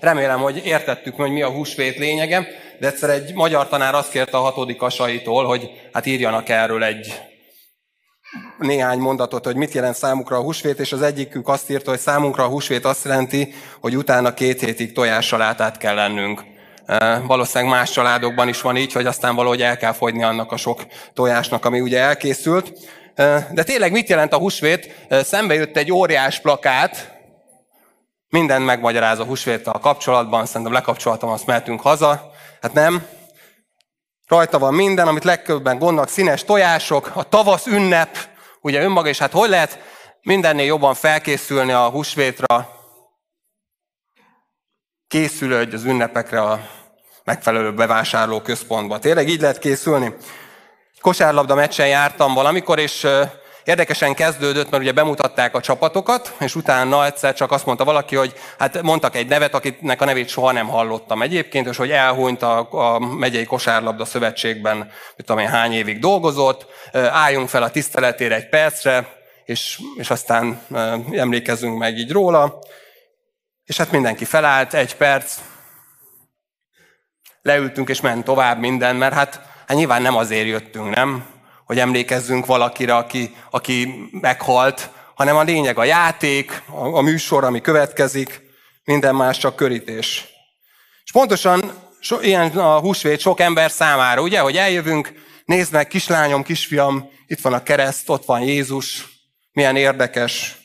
Remélem, hogy értettük, hogy mi a húsvét lényege, de egyszer egy magyar tanár azt kérte a hatodik asaitól, hogy hát írjanak erről egy néhány mondatot, hogy mit jelent számukra a húsvét, és az egyikük azt írta, hogy számunkra a húsvét azt jelenti, hogy utána két hétig tojássalátát kell lennünk. Valószínűleg más családokban is van így, hogy aztán valahogy el kell fogyni annak a sok tojásnak, ami ugye elkészült. De tényleg mit jelent a húsvét? Szembe jött egy óriás plakát, minden megmagyaráz a húsvéttal kapcsolatban, szerintem lekapcsoltam, azt mehetünk haza. Hát nem. Rajta van minden, amit legkövben gondolnak, színes tojások, a tavasz ünnep, ugye önmaga, és hát hogy lehet mindennél jobban felkészülni a húsvétra, készülődj az ünnepekre a megfelelő bevásárló központba. Tényleg így lehet készülni? Kosárlabda meccsen jártam valamikor, és Érdekesen kezdődött, mert ugye bemutatták a csapatokat, és utána egyszer csak azt mondta valaki, hogy hát mondtak egy nevet, akinek a nevét soha nem hallottam egyébként, és hogy elhunyt a, a megyei kosárlabda szövetségben, mit tudom én, hány évig dolgozott, álljunk fel a tiszteletére egy percre, és, és aztán emlékezzünk meg így róla. És hát mindenki felállt, egy perc, leültünk és ment tovább minden, mert hát, hát nyilván nem azért jöttünk, nem? Hogy emlékezzünk valakire, aki, aki meghalt, hanem a lényeg a játék, a, a műsor, ami következik, minden más csak körítés. És pontosan so, ilyen a húsvét sok ember számára, ugye, hogy eljövünk, nézd meg, kislányom, kisfiam, itt van a kereszt, ott van Jézus, milyen érdekes,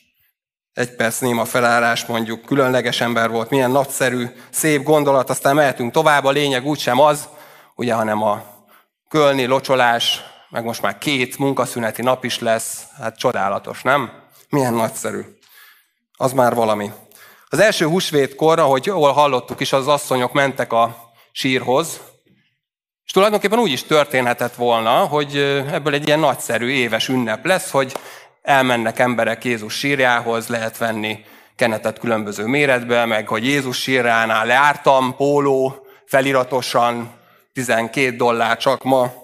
egy perc néma felállás mondjuk, különleges ember volt, milyen nagyszerű, szép gondolat, aztán mehetünk tovább, a lényeg úgysem az, ugye, hanem a kölni, locsolás, meg most már két munkaszüneti nap is lesz, hát csodálatos, nem? Milyen nagyszerű. Az már valami. Az első húsvétkor, ahogy jól hallottuk is, az asszonyok mentek a sírhoz, és tulajdonképpen úgy is történhetett volna, hogy ebből egy ilyen nagyszerű éves ünnep lesz, hogy elmennek emberek Jézus sírjához, lehet venni kenetet különböző méretbe, meg hogy Jézus sírjánál leártam, póló, feliratosan, 12 dollár csak ma,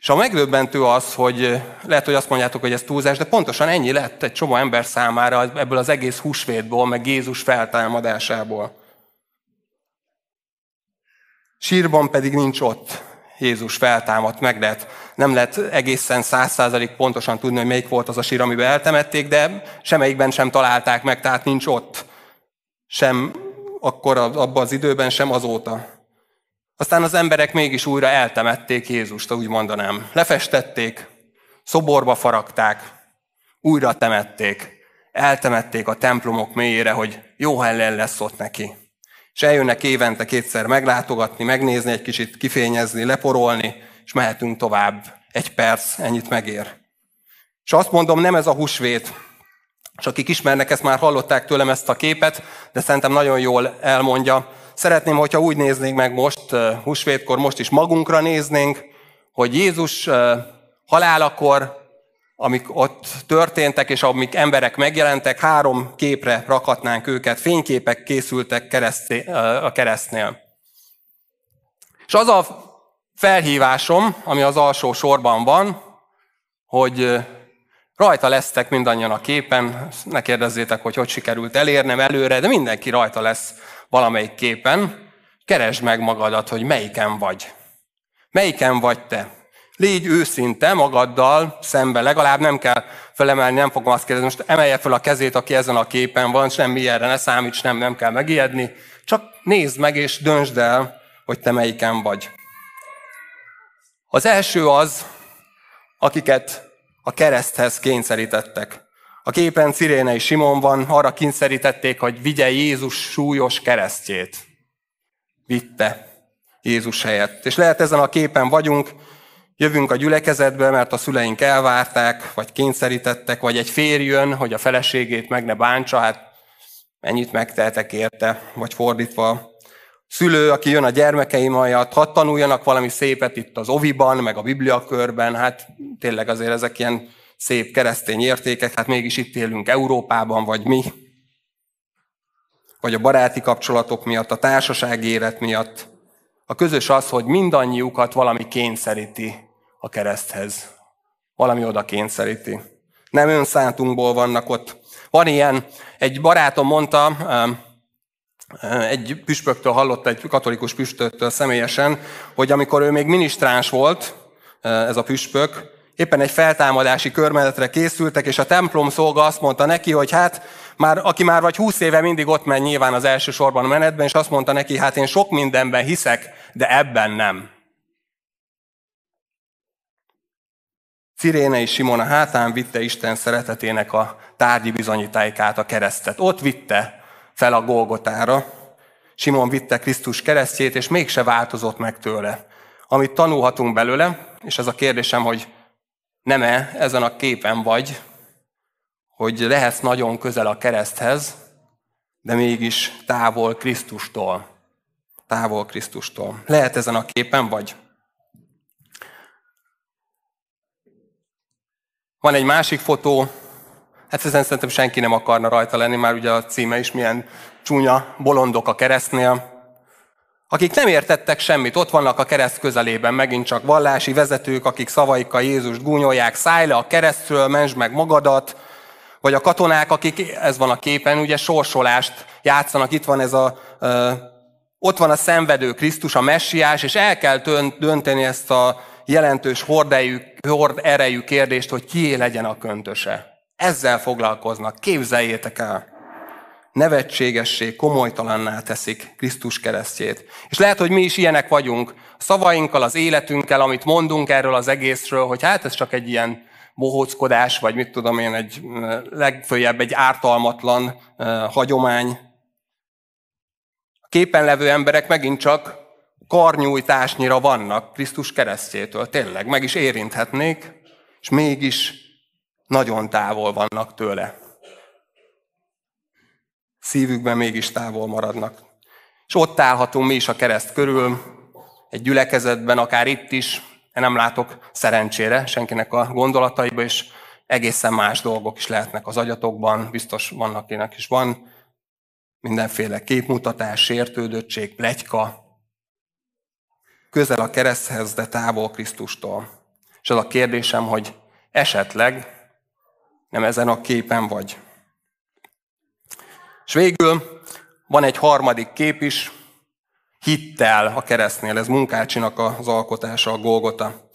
és a megdöbbentő az, hogy lehet, hogy azt mondjátok, hogy ez túlzás, de pontosan ennyi lett egy csomó ember számára ebből az egész húsvétból, meg Jézus feltámadásából. Sírban pedig nincs ott. Jézus feltámadt, meg lehet, nem lehet egészen száz százalék pontosan tudni, hogy melyik volt az a sír, amiben eltemették, de semmelyikben sem találták meg, tehát nincs ott. Sem akkor abban az időben, sem azóta. Aztán az emberek mégis újra eltemették Jézust, úgy mondanám. Lefestették, szoborba faragták, újra temették, eltemették a templomok mélyére, hogy jó hellen lesz ott neki. És eljönnek évente kétszer meglátogatni, megnézni egy kicsit, kifényezni, leporolni, és mehetünk tovább. Egy perc, ennyit megér. És azt mondom, nem ez a húsvét, és akik ismernek, ezt már hallották tőlem ezt a képet, de szerintem nagyon jól elmondja, Szeretném, hogyha úgy néznénk meg most, húsvétkor, most is magunkra néznénk, hogy Jézus halálakor, amik ott történtek, és amik emberek megjelentek, három képre rakhatnánk őket, fényképek készültek a keresztnél. És az a felhívásom, ami az alsó sorban van, hogy rajta lesztek mindannyian a képen, ne kérdezzétek, hogy hogy sikerült elérnem előre, de mindenki rajta lesz valamelyik képen, keresd meg magadat, hogy melyiken vagy. Melyiken vagy te. Légy őszinte magaddal szembe, legalább nem kell felemelni, nem fogom azt kérdezni, most emelje fel a kezét, aki ezen a képen van, semmi erre ne számíts, nem, nem kell megijedni. Csak nézd meg és döntsd el, hogy te melyiken vagy. Az első az, akiket a kereszthez kényszerítettek. A képen Cirénei Simon van, arra kényszerítették, hogy vigye Jézus súlyos keresztjét. Vitte Jézus helyett. És lehet ezen a képen vagyunk, jövünk a gyülekezetbe, mert a szüleink elvárták, vagy kényszerítettek, vagy egy férj jön, hogy a feleségét meg ne bántsa, hát mennyit megtehetek érte, vagy fordítva. Szülő, aki jön a gyermekeim miatt, hadd tanuljanak valami szépet itt az oviban, meg a bibliakörben, hát tényleg azért ezek ilyen szép keresztény értékek, hát mégis itt élünk Európában, vagy mi, vagy a baráti kapcsolatok miatt, a társasági élet miatt. A közös az, hogy mindannyiukat valami kényszeríti a kereszthez. Valami oda kényszeríti. Nem önszántunkból vannak ott. Van ilyen, egy barátom mondta, egy püspöktől hallott, egy katolikus püspöktől személyesen, hogy amikor ő még minisztráns volt, ez a püspök, éppen egy feltámadási körmenetre készültek, és a templom szolga azt mondta neki, hogy hát, már, aki már vagy húsz éve mindig ott megy nyilván az első sorban a menetben, és azt mondta neki, hát én sok mindenben hiszek, de ebben nem. Ciréne és Simon a hátán vitte Isten szeretetének a tárgyi bizonyítáikát, a keresztet. Ott vitte fel a Golgotára. Simon vitte Krisztus keresztjét, és mégse változott meg tőle. Amit tanulhatunk belőle, és ez a kérdésem, hogy nem-e ezen a képen vagy, hogy lehetsz nagyon közel a kereszthez, de mégis távol Krisztustól. Távol Krisztustól. Lehet ezen a képen vagy? Van egy másik fotó, hát ezen szerintem senki nem akarna rajta lenni, már ugye a címe is milyen csúnya, bolondok a keresztnél. Akik nem értettek semmit, ott vannak a kereszt közelében, megint csak vallási vezetők, akik szavaikkal Jézust gúnyolják, szállj le a keresztről, mentsd meg magadat, vagy a katonák, akik, ez van a képen, ugye sorsolást játszanak, itt van ez a, ö, ott van a szenvedő Krisztus, a messiás, és el kell dönteni ezt a jelentős hordejű, hord erejű kérdést, hogy kié legyen a köntöse. Ezzel foglalkoznak, képzeljétek el. Nevetségessé, komolytalanná teszik Krisztus keresztjét. És lehet, hogy mi is ilyenek vagyunk, a szavainkkal, az életünkkel, amit mondunk erről az egészről, hogy hát ez csak egy ilyen bohóckodás, vagy mit tudom én, egy legfőjebb egy ártalmatlan hagyomány. A képen levő emberek megint csak karnyújtásnyira vannak Krisztus keresztjétől. Tényleg, meg is érinthetnék, és mégis nagyon távol vannak tőle. Szívükben mégis távol maradnak. És ott állhatunk mi is a kereszt körül, egy gyülekezetben, akár itt is, én nem látok szerencsére senkinek a gondolataiba, és egészen más dolgok is lehetnek az agyatokban, biztos vannak, akinek is van, mindenféle képmutatás, sértődöttség, plegyka, közel a kereszthez, de távol Krisztustól. És az a kérdésem, hogy esetleg nem ezen a képen vagy. És végül van egy harmadik kép is, hittel a keresztnél, ez Munkácsinak az alkotása, a Golgota.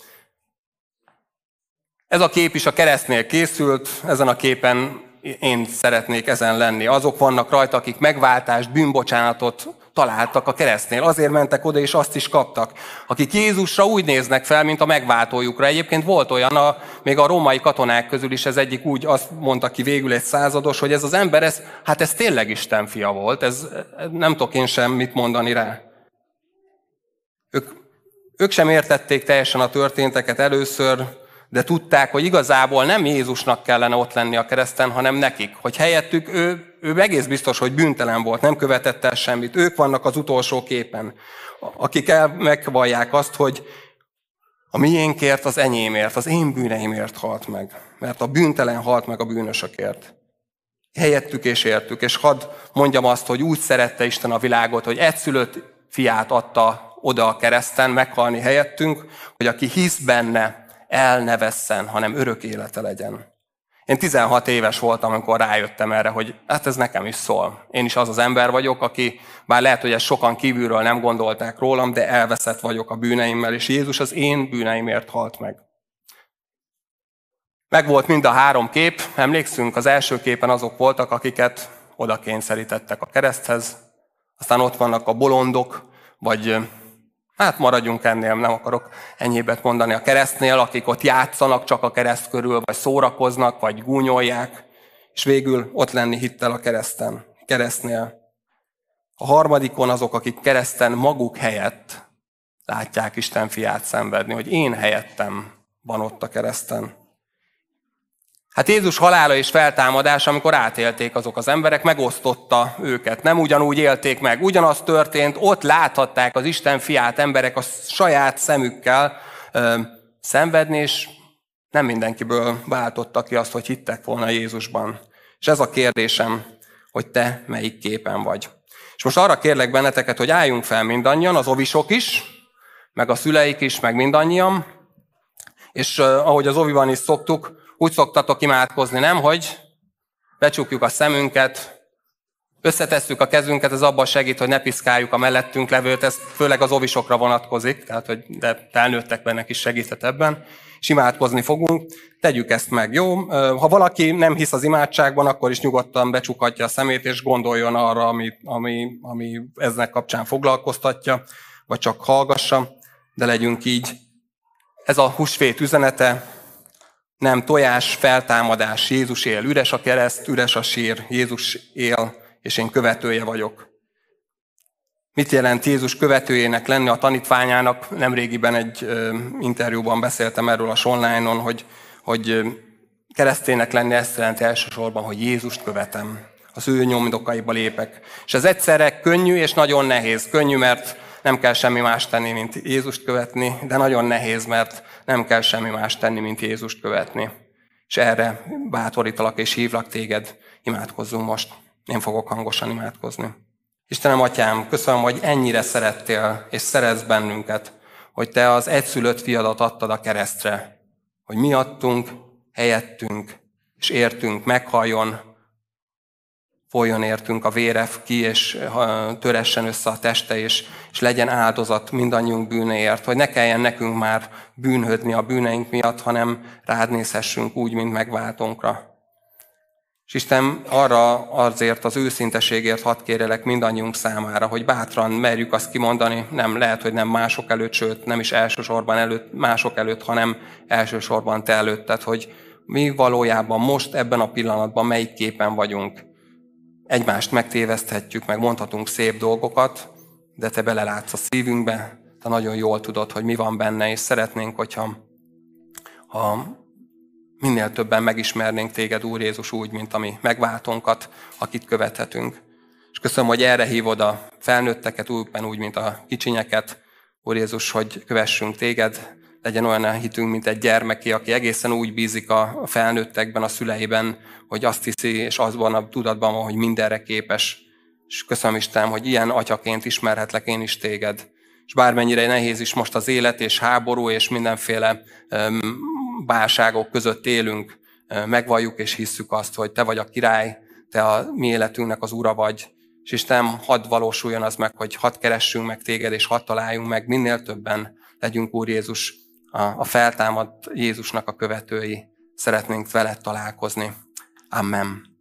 Ez a kép is a keresztnél készült, ezen a képen én szeretnék ezen lenni. Azok vannak rajta, akik megváltást, bűnbocsánatot találtak a keresztnél. Azért mentek oda, és azt is kaptak. Akik Jézusra úgy néznek fel, mint a megváltójukra. Egyébként volt olyan, a, még a római katonák közül is ez egyik úgy azt mondta ki végül egy százados, hogy ez az ember, ez, hát ez tényleg Isten fia volt. Ez, nem tudok én sem mit mondani rá. Ők, ők sem értették teljesen a történteket először, de tudták, hogy igazából nem Jézusnak kellene ott lenni a kereszten, hanem nekik. Hogy helyettük ő, ő egész biztos, hogy bűntelen volt, nem követett el semmit. Ők vannak az utolsó képen, akik el, megvallják azt, hogy a miénkért, az enyémért, az én bűneimért halt meg. Mert a bűntelen halt meg a bűnösökért. Helyettük és értük. És hadd mondjam azt, hogy úgy szerette Isten a világot, hogy egyszülött fiát adta oda a kereszten meghalni helyettünk, hogy aki hisz benne, el ne vesszen, hanem örök élete legyen. Én 16 éves voltam, amikor rájöttem erre, hogy hát ez nekem is szól. Én is az az ember vagyok, aki, bár lehet, hogy ezt sokan kívülről nem gondolták rólam, de elveszett vagyok a bűneimmel, és Jézus az én bűneimért halt meg. Megvolt mind a három kép, emlékszünk, az első képen azok voltak, akiket oda kényszerítettek a kereszthez, aztán ott vannak a bolondok, vagy Hát maradjunk ennél, nem akarok ennyibet mondani a keresztnél, akik ott játszanak csak a kereszt körül, vagy szórakoznak, vagy gúnyolják, és végül ott lenni hittel a kereszten, keresztnél. A harmadikon azok, akik kereszten maguk helyett látják Isten fiát szenvedni, hogy én helyettem van ott a kereszten. Hát Jézus halála és feltámadása, amikor átélték azok az emberek, megosztotta őket. Nem ugyanúgy élték meg. Ugyanaz történt, ott láthatták az Isten fiát emberek a saját szemükkel ö, szenvedni, és nem mindenkiből váltotta ki azt, hogy hittek volna Jézusban. És ez a kérdésem, hogy te melyik képen vagy. És most arra kérlek benneteket, hogy álljunk fel mindannyian, az ovisok is, meg a szüleik is, meg mindannyian, és ahogy az oviban is szoktuk, úgy szoktatok imádkozni, nem? Hogy becsukjuk a szemünket, összetesszük a kezünket, ez abban segít, hogy ne piszkáljuk a mellettünk levőt, ez főleg az ovisokra vonatkozik, tehát hogy de felnőttek bennek is segíthet ebben, és imádkozni fogunk. Tegyük ezt meg, jó? Ha valaki nem hisz az imádságban, akkor is nyugodtan becsukhatja a szemét, és gondoljon arra, ami, ami, ami eznek kapcsán foglalkoztatja, vagy csak hallgassa, de legyünk így. Ez a húsvét üzenete, nem tojás, feltámadás, Jézus él, üres a kereszt, üres a sír, Jézus él, és én követője vagyok. Mit jelent Jézus követőjének lenni a tanítványának? Nemrégiben egy interjúban beszéltem erről a online-on, hogy, hogy keresztének lenni ezt jelenti elsősorban, hogy Jézust követem. Az ő nyomdokaiba lépek. És ez egyszerre könnyű és nagyon nehéz. Könnyű, mert nem kell semmi más tenni, mint Jézust követni, de nagyon nehéz, mert nem kell semmi más tenni, mint Jézust követni. És erre bátorítalak és hívlak téged, imádkozzunk most. Én fogok hangosan imádkozni. Istenem, Atyám, köszönöm, hogy ennyire szerettél és szeretsz bennünket, hogy Te az egyszülött fiadat adtad a keresztre, hogy miattunk, helyettünk és értünk meghalljon, folyjon értünk a vére ki, és töressen össze a teste, és, és legyen áldozat mindannyiunk bűneért, hogy ne kelljen nekünk már bűnhödni a bűneink miatt, hanem rád nézhessünk úgy, mint megváltónkra. És Isten arra azért az őszinteségért hadd kérelek mindannyiunk számára, hogy bátran merjük azt kimondani, nem lehet, hogy nem mások előtt, sőt nem is elsősorban előtt, mások előtt, hanem elsősorban te előtted, hogy mi valójában most ebben a pillanatban melyik képen vagyunk. Egymást megtéveszthetjük, meg mondhatunk szép dolgokat, de te belelátsz a szívünkbe, te nagyon jól tudod, hogy mi van benne, és szeretnénk, hogyha ha minél többen megismernénk téged, Úr Jézus, úgy, mint a mi megváltónkat, akit követhetünk. És köszönöm, hogy erre hívod a felnőtteket, újban úgy, mint a kicsinyeket, Úr Jézus, hogy kövessünk téged, legyen olyan a hitünk, mint egy gyermeké, aki egészen úgy bízik a felnőttekben, a szüleiben, hogy azt hiszi, és azban a tudatban van, hogy mindenre képes. És köszönöm Istenem, hogy ilyen atyaként ismerhetlek én is téged. És bármennyire nehéz is most az élet, és háború, és mindenféle um, válságok között élünk, megvalljuk és hisszük azt, hogy te vagy a király, te a mi életünknek az ura vagy, és Isten, hadd valósuljon az meg, hogy hadd keressünk meg téged, és hadd találjunk meg minél többen legyünk Úr Jézus, a feltámadt Jézusnak a követői. Szeretnénk veled találkozni. Amen.